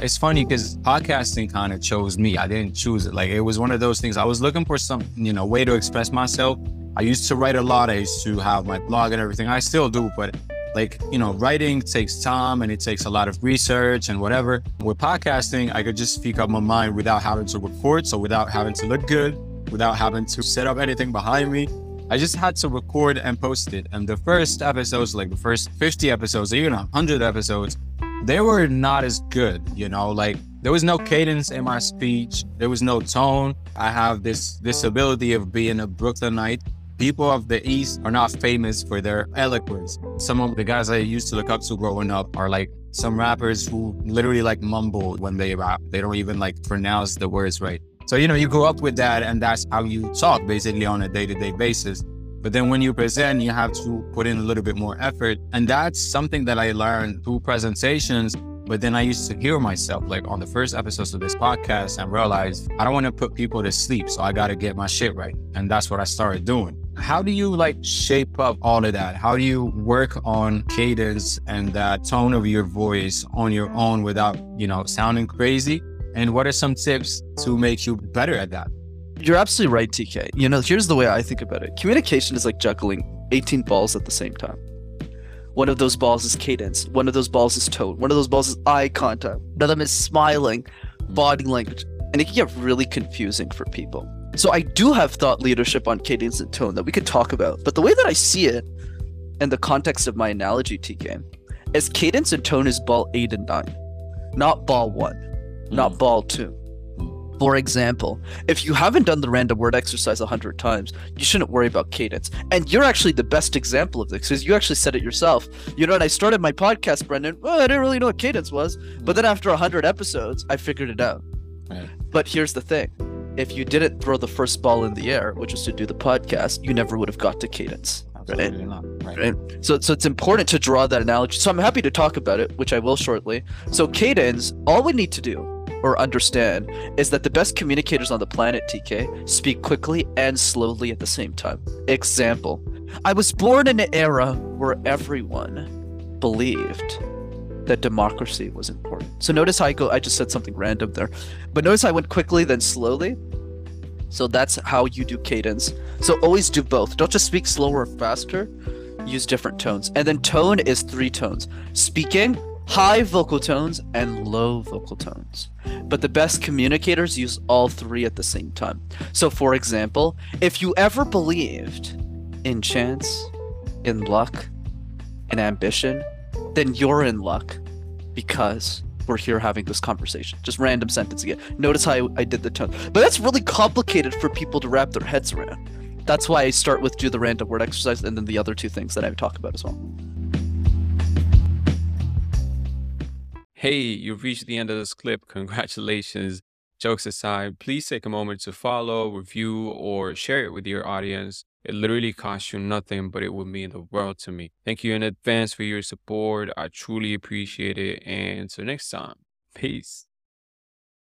It's funny because podcasting kind of chose me. I didn't choose it. Like it was one of those things. I was looking for some, you know, way to express myself. I used to write a lot. I used to have my blog and everything. I still do, but like, you know, writing takes time and it takes a lot of research and whatever. With podcasting, I could just speak up my mind without having to record. So without having to look good, without having to set up anything behind me. I just had to record and post it. And the first episodes, like the first 50 episodes, even 100 episodes, they were not as good, you know, like there was no cadence in my speech, there was no tone. I have this this ability of being a Brooklynite. People of the East are not famous for their eloquence. Some of the guys I used to look up to growing up are like some rappers who literally like mumble when they rap. They don't even like pronounce the words right. So, you know, you grow up with that and that's how you talk basically on a day to day basis. But then when you present, you have to put in a little bit more effort. And that's something that I learned through presentations. But then I used to hear myself like on the first episodes of this podcast and realized I don't want to put people to sleep. So I got to get my shit right. And that's what I started doing. How do you like shape up all of that? How do you work on cadence and that tone of your voice on your own without, you know, sounding crazy? And what are some tips to make you better at that? You're absolutely right, TK. You know, here's the way I think about it communication is like juggling 18 balls at the same time. One of those balls is cadence, one of those balls is tone, one of those balls is eye contact, them is smiling, body language, and it can get really confusing for people. So I do have thought leadership on cadence and tone that we could talk about, but the way that I see it in the context of my analogy, TK, is cadence and tone is ball eight and nine, not ball one, mm. not ball two. For example, if you haven't done the random word exercise a hundred times, you shouldn't worry about cadence. And you're actually the best example of this because you actually said it yourself. You know, when I started my podcast, Brendan, well, I didn't really know what cadence was, but then after a hundred episodes, I figured it out. Right. But here's the thing: if you didn't throw the first ball in the air, which was to do the podcast, you never would have got to cadence. Right? right? right? So, so it's important to draw that analogy. So I'm happy to talk about it, which I will shortly. So cadence, all we need to do or understand is that the best communicators on the planet, TK, speak quickly and slowly at the same time. Example I was born in an era where everyone believed that democracy was important. So notice how I go I just said something random there. But notice I went quickly then slowly. So that's how you do cadence. So always do both. Don't just speak slower or faster. Use different tones. And then tone is three tones. Speaking, high vocal tones and low vocal tones. But the best communicators use all three at the same time. So, for example, if you ever believed in chance, in luck, in ambition, then you're in luck because we're here having this conversation. Just random sentence again. Notice how I, I did the tone. But that's really complicated for people to wrap their heads around. That's why I start with do the random word exercise and then the other two things that I talk about as well. Hey, you've reached the end of this clip. Congratulations. Jokes aside, please take a moment to follow, review, or share it with your audience. It literally costs you nothing, but it would mean the world to me. Thank you in advance for your support. I truly appreciate it. And until next time, peace.